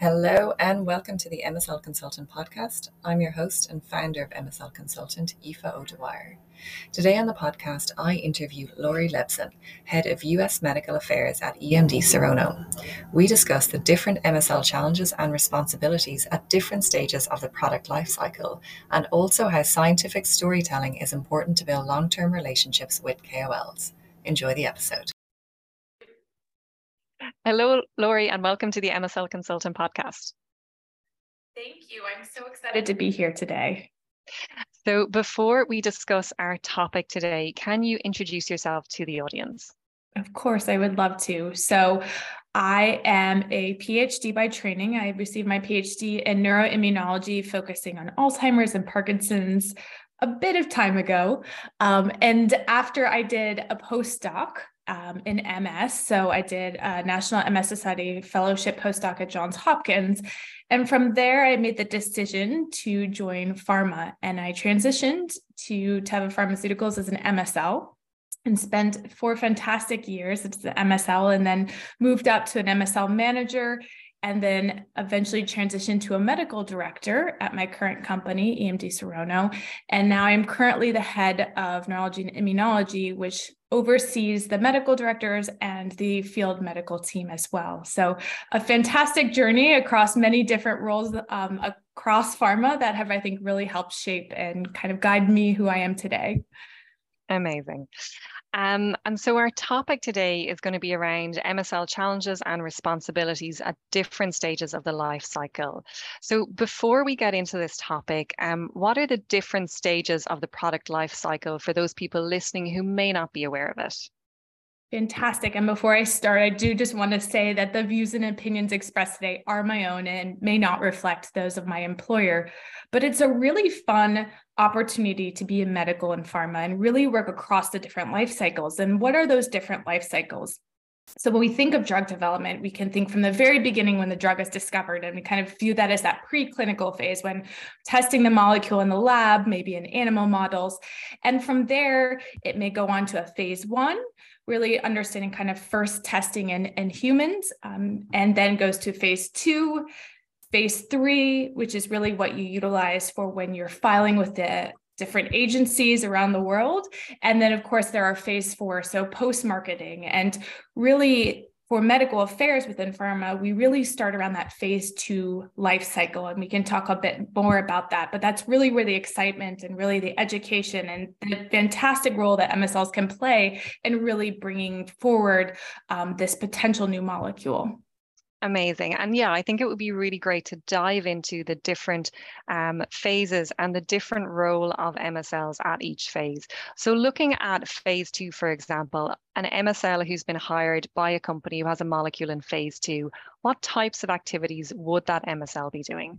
Hello and welcome to the MSL Consultant podcast. I'm your host and founder of MSL Consultant, Aoife O'Dwyer. Today on the podcast, I interview Lori Lebson, Head of US Medical Affairs at EMD Serono. We discuss the different MSL challenges and responsibilities at different stages of the product lifecycle, and also how scientific storytelling is important to build long term relationships with KOLs. Enjoy the episode. Hello, Lori, and welcome to the MSL Consultant podcast. Thank you. I'm so excited to be here today. So, before we discuss our topic today, can you introduce yourself to the audience? Of course, I would love to. So, I am a PhD by training. I received my PhD in neuroimmunology, focusing on Alzheimer's and Parkinson's a bit of time ago. Um, and after I did a postdoc um, in MS. So I did a National MS Society Fellowship postdoc at Johns Hopkins. And from there, I made the decision to join pharma and I transitioned to Teva Pharmaceuticals as an MSL and spent four fantastic years at the MSL and then moved up to an MSL manager and then eventually transitioned to a medical director at my current company, EMD Serono. And now I'm currently the head of neurology and immunology, which oversees the medical directors and the field medical team as well. So, a fantastic journey across many different roles um, across pharma that have, I think, really helped shape and kind of guide me who I am today. Amazing. Um, and so our topic today is going to be around MSL challenges and responsibilities at different stages of the life cycle. So before we get into this topic, um, what are the different stages of the product life cycle for those people listening who may not be aware of it? Fantastic. And before I start, I do just want to say that the views and opinions expressed today are my own and may not reflect those of my employer. But it's a really fun opportunity to be in medical and pharma and really work across the different life cycles. And what are those different life cycles? So when we think of drug development, we can think from the very beginning when the drug is discovered, and we kind of view that as that preclinical phase when testing the molecule in the lab, maybe in animal models. And from there, it may go on to a phase one, really understanding kind of first testing in, in humans, um, and then goes to phase two, phase three, which is really what you utilize for when you're filing with the different agencies around the world. And then, of course, there are phase four, so post marketing. And really, for medical affairs within pharma, we really start around that phase two life cycle. And we can talk a bit more about that. But that's really where the excitement and really the education and the fantastic role that MSLs can play in really bringing forward um, this potential new molecule. Amazing. And yeah, I think it would be really great to dive into the different um, phases and the different role of MSLs at each phase. So, looking at phase two, for example, an MSL who's been hired by a company who has a molecule in phase two, what types of activities would that MSL be doing?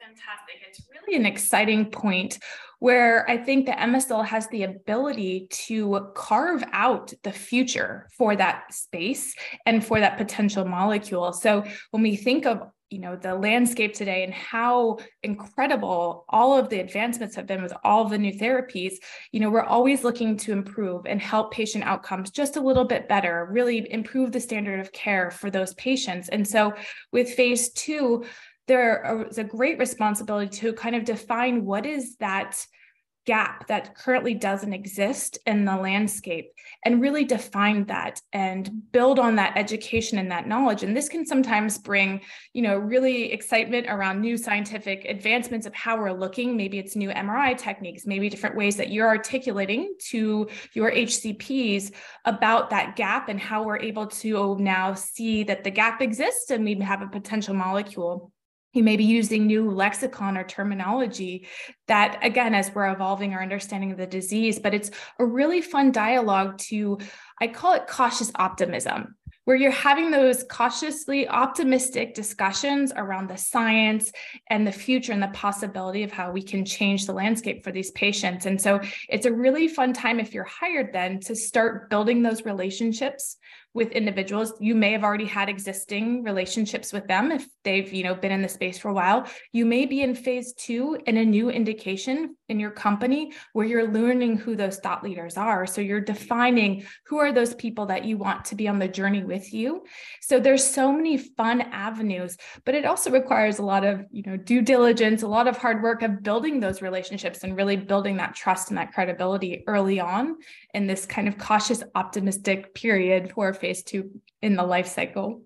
Fantastic. It's really an exciting point where I think the MSL has the ability to carve out the future for that space and for that potential molecule. So when we think of you know the landscape today and how incredible all of the advancements have been with all the new therapies you know we're always looking to improve and help patient outcomes just a little bit better really improve the standard of care for those patients and so with phase 2 there is a great responsibility to kind of define what is that gap that currently doesn't exist in the landscape and really define that and build on that education and that knowledge. And this can sometimes bring you know really excitement around new scientific advancements of how we're looking. Maybe it's new mri techniques maybe different ways that you're articulating to your hcps about that gap and how we're able to now see that the gap exists and we have a potential molecule you may be using new lexicon or terminology that again as we're evolving our understanding of the disease but it's a really fun dialogue to i call it cautious optimism where you're having those cautiously optimistic discussions around the science and the future and the possibility of how we can change the landscape for these patients. And so it's a really fun time if you're hired then to start building those relationships with individuals you may have already had existing relationships with them. If they've you know been in the space for a while you may be in phase two in a new indication in your company where you're learning who those thought leaders are. So you're defining who are those people that you want to be on the journey with you. So there's so many fun avenues but it also requires a lot of you know due diligence a lot of hard work of building those relationships and really building that trust and that credibility early on in this kind of cautious optimistic period for phase two in the life cycle.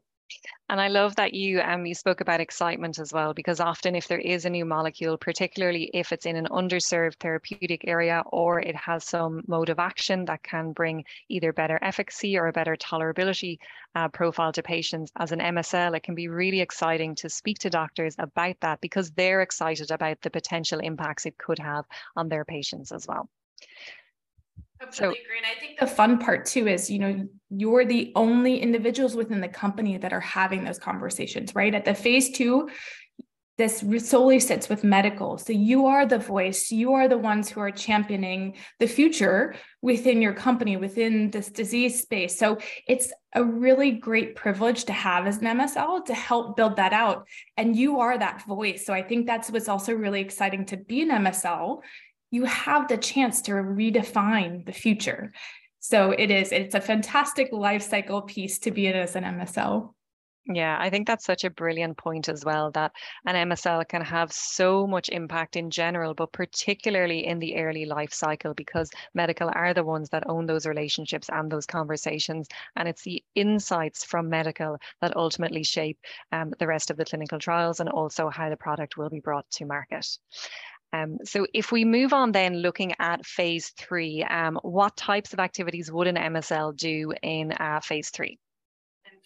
And I love that you um you spoke about excitement as well, because often if there is a new molecule, particularly if it's in an underserved therapeutic area or it has some mode of action that can bring either better efficacy or a better tolerability uh, profile to patients as an MSL, it can be really exciting to speak to doctors about that because they're excited about the potential impacts it could have on their patients as well. Absolutely so, agree. And I think the fun part too is, you know, you're the only individuals within the company that are having those conversations, right? At the phase two, this solely sits with medical. So you are the voice, you are the ones who are championing the future within your company, within this disease space. So it's a really great privilege to have as an MSL to help build that out. And you are that voice. So I think that's what's also really exciting to be an MSL you have the chance to redefine the future. So it is, it's a fantastic life cycle piece to be in as an MSL. Yeah, I think that's such a brilliant point as well that an MSL can have so much impact in general, but particularly in the early life cycle because medical are the ones that own those relationships and those conversations. And it's the insights from medical that ultimately shape um, the rest of the clinical trials and also how the product will be brought to market. Um, so if we move on then looking at phase three, um, what types of activities would an MSL do in uh, phase three?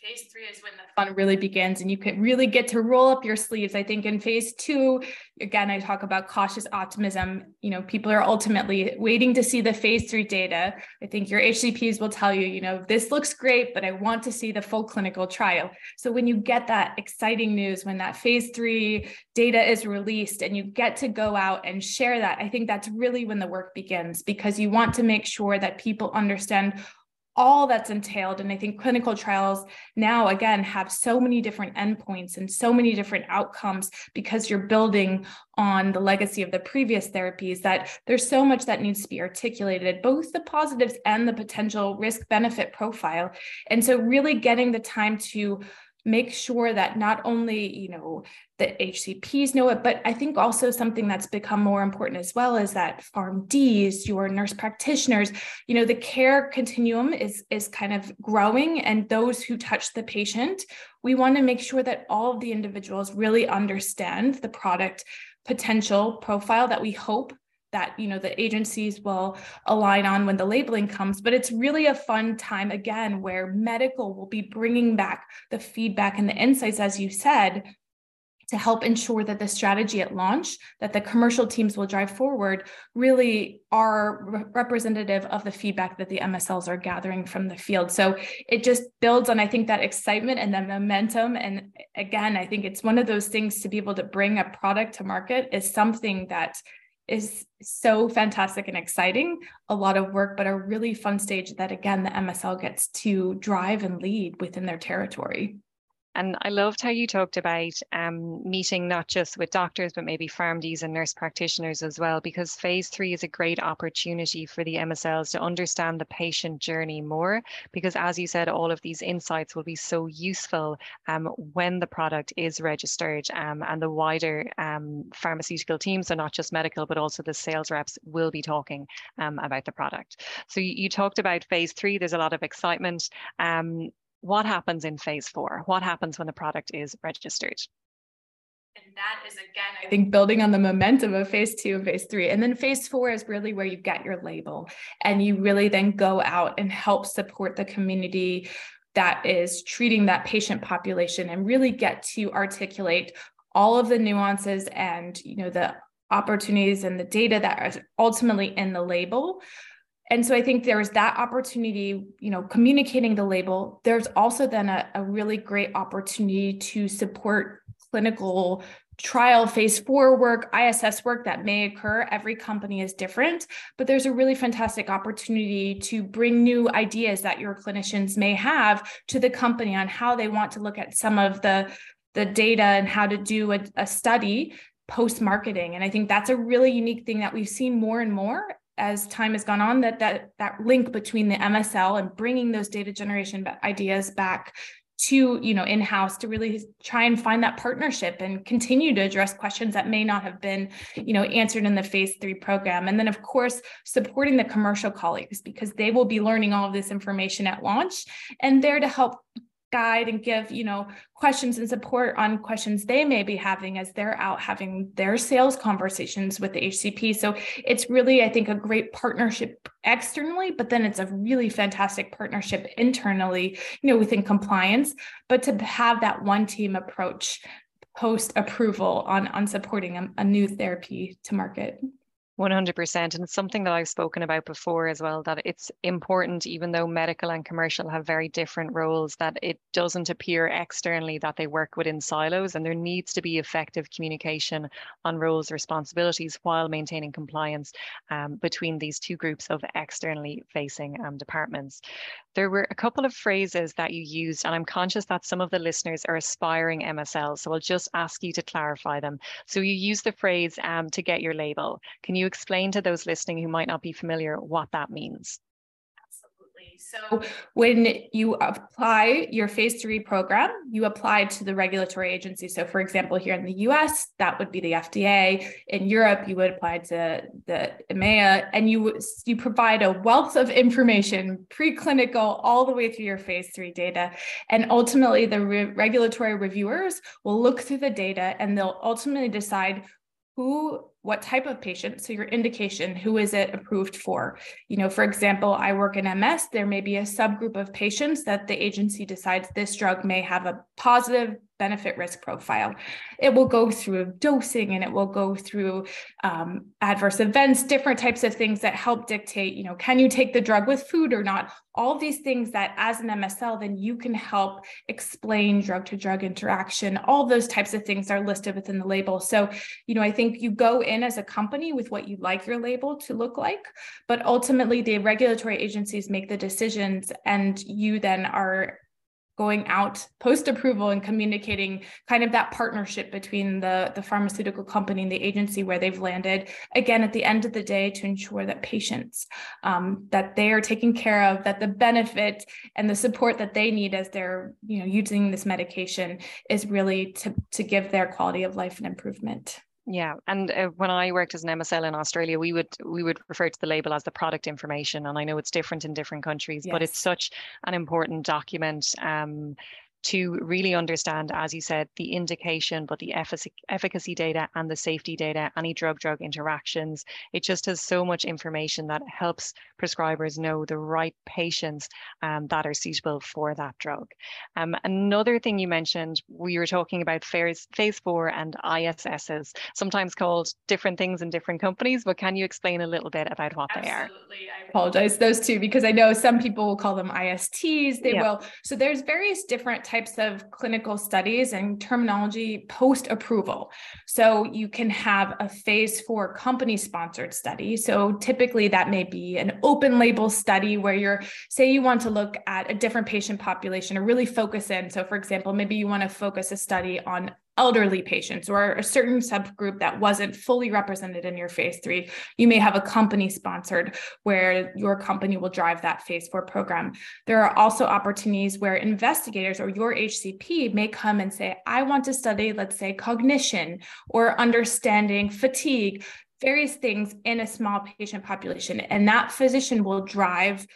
Phase three is when the fun really begins and you can really get to roll up your sleeves. I think in phase two, again, I talk about cautious optimism. You know, people are ultimately waiting to see the phase three data. I think your HCPs will tell you, you know, this looks great, but I want to see the full clinical trial. So when you get that exciting news, when that phase three data is released and you get to go out and share that, I think that's really when the work begins because you want to make sure that people understand all that's entailed. And I think clinical trials now, again, have so many different endpoints and so many different outcomes because you're building on the legacy of the previous therapies that there's so much that needs to be articulated, both the positives and the potential risk benefit profile. And so, really getting the time to make sure that not only you know the hcps know it but i think also something that's become more important as well is that PharmDs your nurse practitioners you know the care continuum is is kind of growing and those who touch the patient we want to make sure that all of the individuals really understand the product potential profile that we hope that you know the agencies will align on when the labeling comes but it's really a fun time again where medical will be bringing back the feedback and the insights as you said to help ensure that the strategy at launch that the commercial teams will drive forward really are re- representative of the feedback that the MSLs are gathering from the field. So it just builds on, I think, that excitement and the momentum. And again, I think it's one of those things to be able to bring a product to market is something that is so fantastic and exciting, a lot of work, but a really fun stage that, again, the MSL gets to drive and lead within their territory. And I loved how you talked about um, meeting not just with doctors, but maybe PharmDs and nurse practitioners as well, because phase three is a great opportunity for the MSLs to understand the patient journey more. Because as you said, all of these insights will be so useful um, when the product is registered um, and the wider um, pharmaceutical teams, so not just medical, but also the sales reps will be talking um, about the product. So you, you, talked about phase three, there's a lot of excitement. What happens in phase four? What happens when the product is registered? And that is again, I think, building on the momentum of phase two and phase three. And then phase four is really where you get your label and you really then go out and help support the community that is treating that patient population and really get to articulate all of the nuances and you know the opportunities and the data that are ultimately in the label and so i think there's that opportunity you know communicating the label there's also then a, a really great opportunity to support clinical trial phase four work, ISS work that may occur. Every company is different, but there's a really fantastic opportunity to bring new ideas that your clinicians may have to the company on how they want to look at some of the the data and how to do a, a study post marketing. And I think that's a really unique thing that we've seen more and more as time has gone on that that that link between the MSL and bringing those data generation ideas back to you know in-house to really try and find that partnership and continue to address questions that may not have been you know answered in the phase three program. And then of course supporting the commercial colleagues because they will be learning all of this information at launch and there to help guide and give you know questions and support on questions they may be having as they're out having their sales conversations with the hcp so it's really i think a great partnership externally but then it's a really fantastic partnership internally you know within compliance. But to have that one team approach post approval on on supporting a, a new therapy to market 100%. And it's something that I've spoken about before as well that it's important, even though medical and commercial have very different roles, that it doesn't appear externally that they work within silos. And there needs to be effective communication on roles, responsibilities while maintaining compliance um, between these two groups of externally facing um, departments. There were a couple of phrases that you used, and I'm conscious that some of the listeners are aspiring MSL. So I'll just ask you to clarify them. So you use the phrase um, to get your label. Can you explain to those listening who might not be familiar what that means? Absolutely. So when you apply your phase three program, you apply to the regulatory agency. So for example, here in the US, that would be the FDA. In Europe, you would apply to the EMEA and you, you provide a wealth of information, preclinical, all the way through your phase three data. And ultimately the re- regulatory reviewers will look through the data and they'll ultimately decide who what type of patient so your indication who is it approved for you know for example i work in ms there may be a subgroup of patients that the agency decides this drug may have a positive benefit risk profile. It will go through dosing and it will go through um, adverse events, different types of things that help dictate, you know, can you take the drug with food or not? All these things that as an MSL, then you can help explain drug to drug interaction. All those types of things are listed within the label. So, you know, I think you go in as a company with what you'd like your label to look like, but ultimately the regulatory agencies make the decisions and you then are going out post approval and communicating kind of that partnership between the, the pharmaceutical company and the agency where they've landed again at the end of the day to ensure that patients um, that they are taken care of that the benefit and the support that they need as they're you know using this medication is really to to give their quality of life an improvement yeah, and uh, when I worked as an MSL in Australia, we would we would refer to the label as the product information, and I know it's different in different countries, yes. but it's such an important document. Um, to really understand, as you said, the indication, but the efficacy data and the safety data, any drug drug interactions. It just has so much information that helps prescribers know the right patients um, that are suitable for that drug. Um, another thing you mentioned, we were talking about phase, phase four and ISSs, sometimes called different things in different companies, but can you explain a little bit about what Absolutely. they are? Absolutely. I apologize, those two, because I know some people will call them ISTs, they yeah. will. So there's various different types of clinical studies and terminology post approval. So you can have a phase four company sponsored study. So typically that may be an open label study where you're, say, you want to look at a different patient population or really focus in. So, for example, maybe you want to focus a study on elderly patients or a certain subgroup that wasn't fully represented in your phase three. You may have a company sponsored where your company will drive that phase four program. There are also opportunities where investigators or your HCP may come and say, I want to study, let's say, cognition or understanding fatigue, various things in a small patient population. And that physician will drive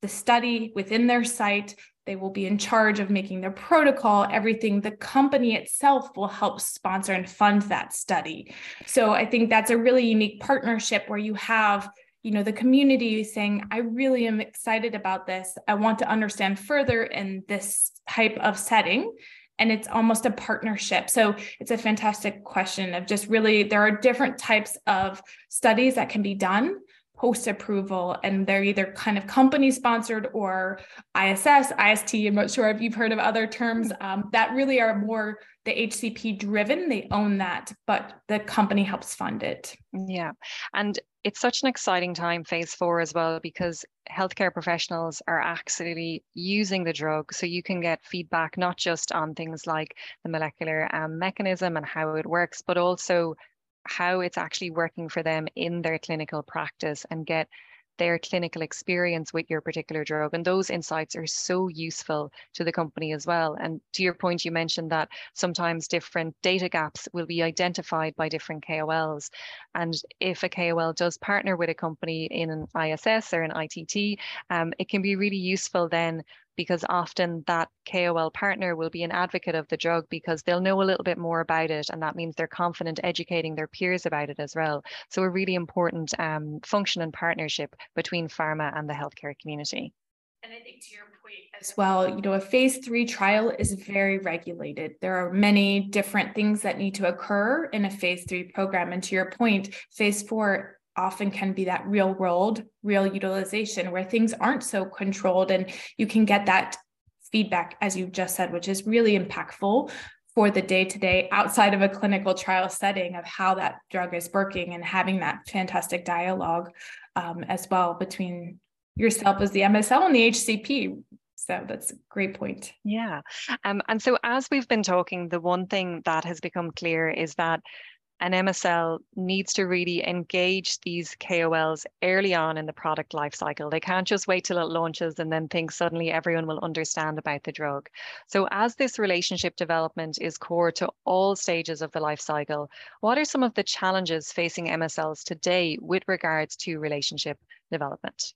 the study within their site they will be in charge of making their protocol, everything. The company itself will help sponsor and fund that study. So I think that's a really unique partnership where you have you know the community saying i really am excited about this i want to understand further in this type of setting and it's almost a partnership so it's a fantastic question of just really there are different types of studies that can be done post approval and they're either kind of company sponsored or ISS, IST. I'm not sure if you've heard of other terms um, that really are more the HCP driven. They own that, but the company helps fund it. Yeah. And it's such an exciting time, phase four as well, because healthcare professionals are actually using the drug. So you can get feedback not just on things like the molecular um, mechanism and how it works, but also how it's actually working for them in their clinical practice and get their clinical experience with your particular drug. And those insights are so useful to the company as well. And to your point, you mentioned that sometimes different data gaps will be identified by different KOLs. And if a KOL does partner with a company in an ISS or an ITT, um, it can be really useful then because often that KOL partner will be an advocate of the drug because they'll know a little bit more about it. And that means they're confident educating their peers about it as well. So a really important um, function and partnership between pharma and the healthcare community. And I think to your point as well, you know, a phase three trial is very regulated. There are many different things that need to occur in a phase three program. And to your point, phase four often can be that real world, real utilization where things aren't so controlled and you can get that feedback, as you just said, which is really impactful for the day to day outside of a clinical trial setting of how that drug is working and having that fantastic dialogue um, as well between yourself as the MSL and the HCP. So that's a great point. Yeah. Um, and so, as we've been talking, the one thing that has become clear is that an MSL needs to really engage these KOLs early on in the product lifecycle. They can't just wait till it launches and then think suddenly everyone will understand about the drug. So, as this relationship development is core to all stages of the life cycle, what are some of the challenges facing MSLs today with regards to relationship development?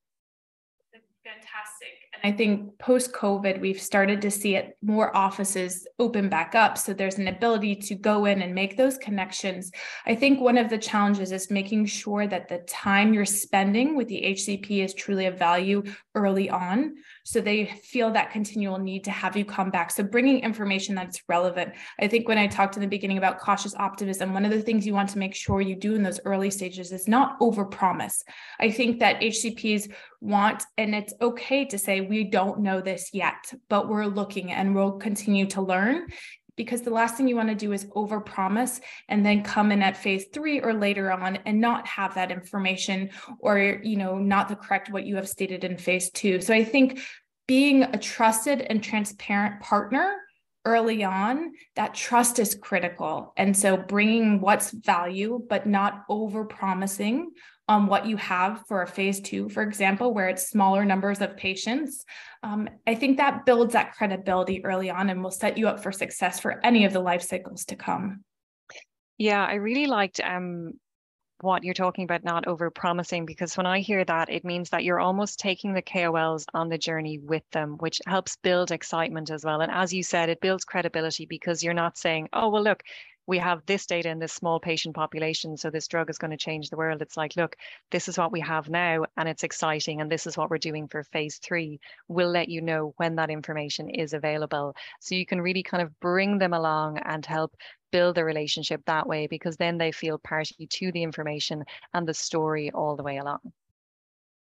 Fantastic I think post COVID, we've started to see it more offices open back up. So there's an ability to go in and make those connections. I think one of the challenges is making sure that the time you're spending with the HCP is truly of value early on. So they feel that continual need to have you come back. So bringing information that's relevant. I think when I talked in the beginning about cautious optimism, one of the things you want to make sure you do in those early stages is not overpromise. I think that HCPs want, and it's okay to say, we don't know this yet, but we're looking and we'll continue to learn because the last thing you want to do is overpromise and then come in at phase 3 or later on and not have that information or you know not the correct what you have stated in phase 2 so i think being a trusted and transparent partner early on that trust is critical. And so bringing what's value but not over promising on what you have for a phase two, for example, where it's smaller numbers of patients, um, I think that builds that credibility early on and will set you up for success for any of the life cycles to come. Yeah, I really liked um, what you're talking about not over promising because when I hear that, it means that you're almost taking the KOLs on the journey with them, which helps build excitement as well. And as you said, it builds credibility because you're not saying, oh, well, look, we have this data in this small patient population, so this drug is going to change the world. It's like, look, this is what we have now, and it's exciting, and this is what we're doing for phase three. We'll let you know when that information is available. So you can really kind of bring them along and help build the relationship that way because then they feel party to the information and the story all the way along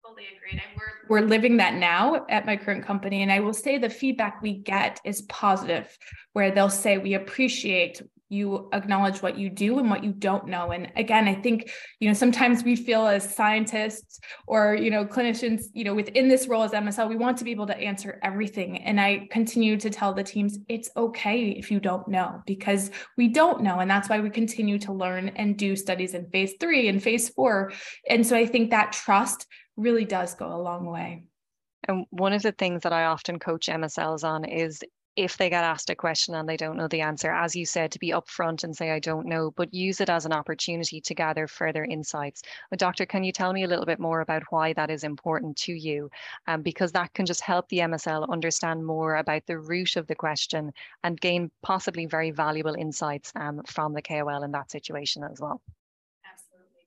Fully agreed. And we're, we're living that now at my current company. And I will say the feedback we get is positive, where they'll say, We appreciate you acknowledge what you do and what you don't know. And again i think you know sometimes we feel as scientists or you know clinicians you know within this role as msl we want to be able to answer everything. And i continue to tell the teams it's okay if you don't know because we don't know. And that's why we continue to learn and do studies in phase 3 and phase 4 and so i think that trust really does go a long way. And one of the things that I often coach MSLs on is if they get asked a question and they don't know the answer, as you said, to be upfront and say, I don't know, but use it as an opportunity to gather further insights. But doctor, can you tell me a little bit more about why that is important to you? Um, because that can just help the MSL understand more about the root of the question and gain possibly very valuable insights um, from the KOL in that situation as well. Absolutely.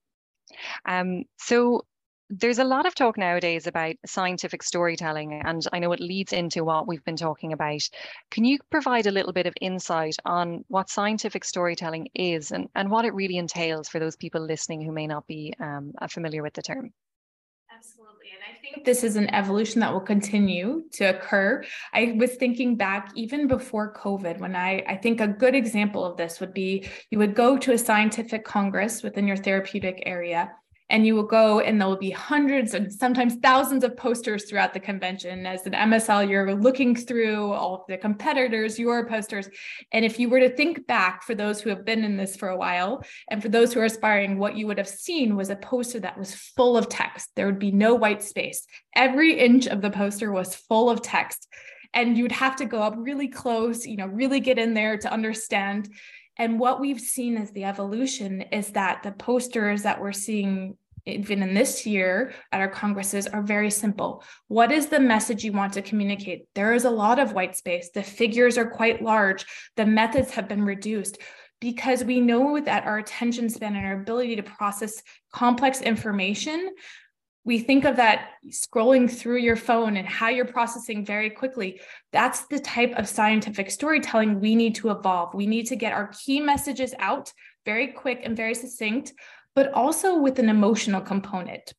Um, so there's a lot of talk nowadays about scientific storytelling, and I know it leads into what we've been talking about. Can you provide a little bit of insight on what scientific storytelling is and, and what it really entails for those people listening who may not be um, familiar with the term? Absolutely. And I think this is an evolution that will continue to occur. I was thinking back even before COVID, when I, I think a good example of this would be you would go to a scientific congress within your therapeutic area and you will go and there will be hundreds and sometimes thousands of posters throughout the convention. As an msl you're looking through all of the competitors your posters. And if you were to think back for those who have been in this for a while and for those who are aspiring what you would have seen was a poster that was full of text. There would be no white space. Every inch of the poster was full of text. And you'd have to go up really close you know really get in there to understand and what we've seen as the evolution is that the posters that we're seeing even in this year at our congresses are very simple. What is the message you want to communicate? There is a lot of white space. The figures are quite large. The methods have been reduced because we know that our attention span and our ability to process complex information we think of that scrolling through your phone and how you're processing very quickly. That's the type of scientific storytelling we need to evolve. We need to get our key messages out very quick and very succinct, but also with an emotional component.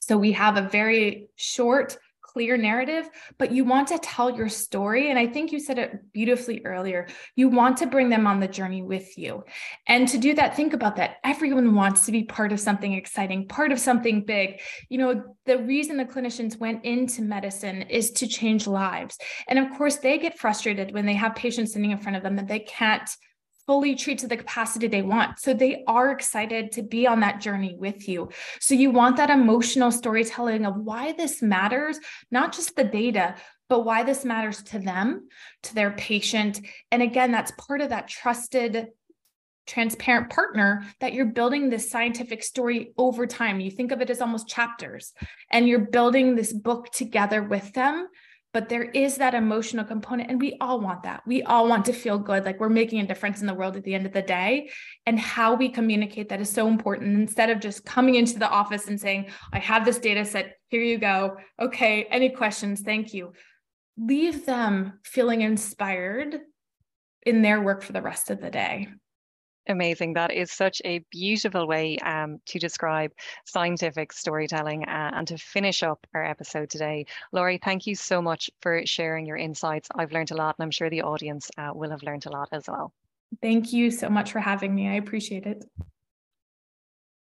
So we have a very short, clear narrative, but you want to tell your story. And I think you said it beautifully earlier. You want to bring them on the journey with you. And to do that, think about that. Everyone wants to be part of something exciting, part of something big. You know, the reason the clinicians went into medicine is to change lives. And of course, they get frustrated when they have patients sitting in front of them that they can't fully treat to the capacity they want. So they are excited to be on that journey with you. So you want that emotional storytelling of why this matters, not just the data, but why this matters to them, to their patient. And again, that's part of that trusted transparent partner that you're building this scientific story over time. You think of it as almost chapters, and you're building this book together with them but there is that emotional component and we all want that. We all want to feel good like we're making a difference in the world at the end of the day. And how we communicate that is so important. Instead of just coming into the office and saying i have this data set. Here you go. Okay any questions? Thank you. Leave them feeling inspired in their work for the rest of the day Amazing. That is such a beautiful way um, to describe scientific storytelling uh, and to finish up our episode today. Lori, thank you so much for sharing your insights. I've learned a lot and I'm sure the audience uh, will have learned a lot as well. Thank you so much for having me. I appreciate it.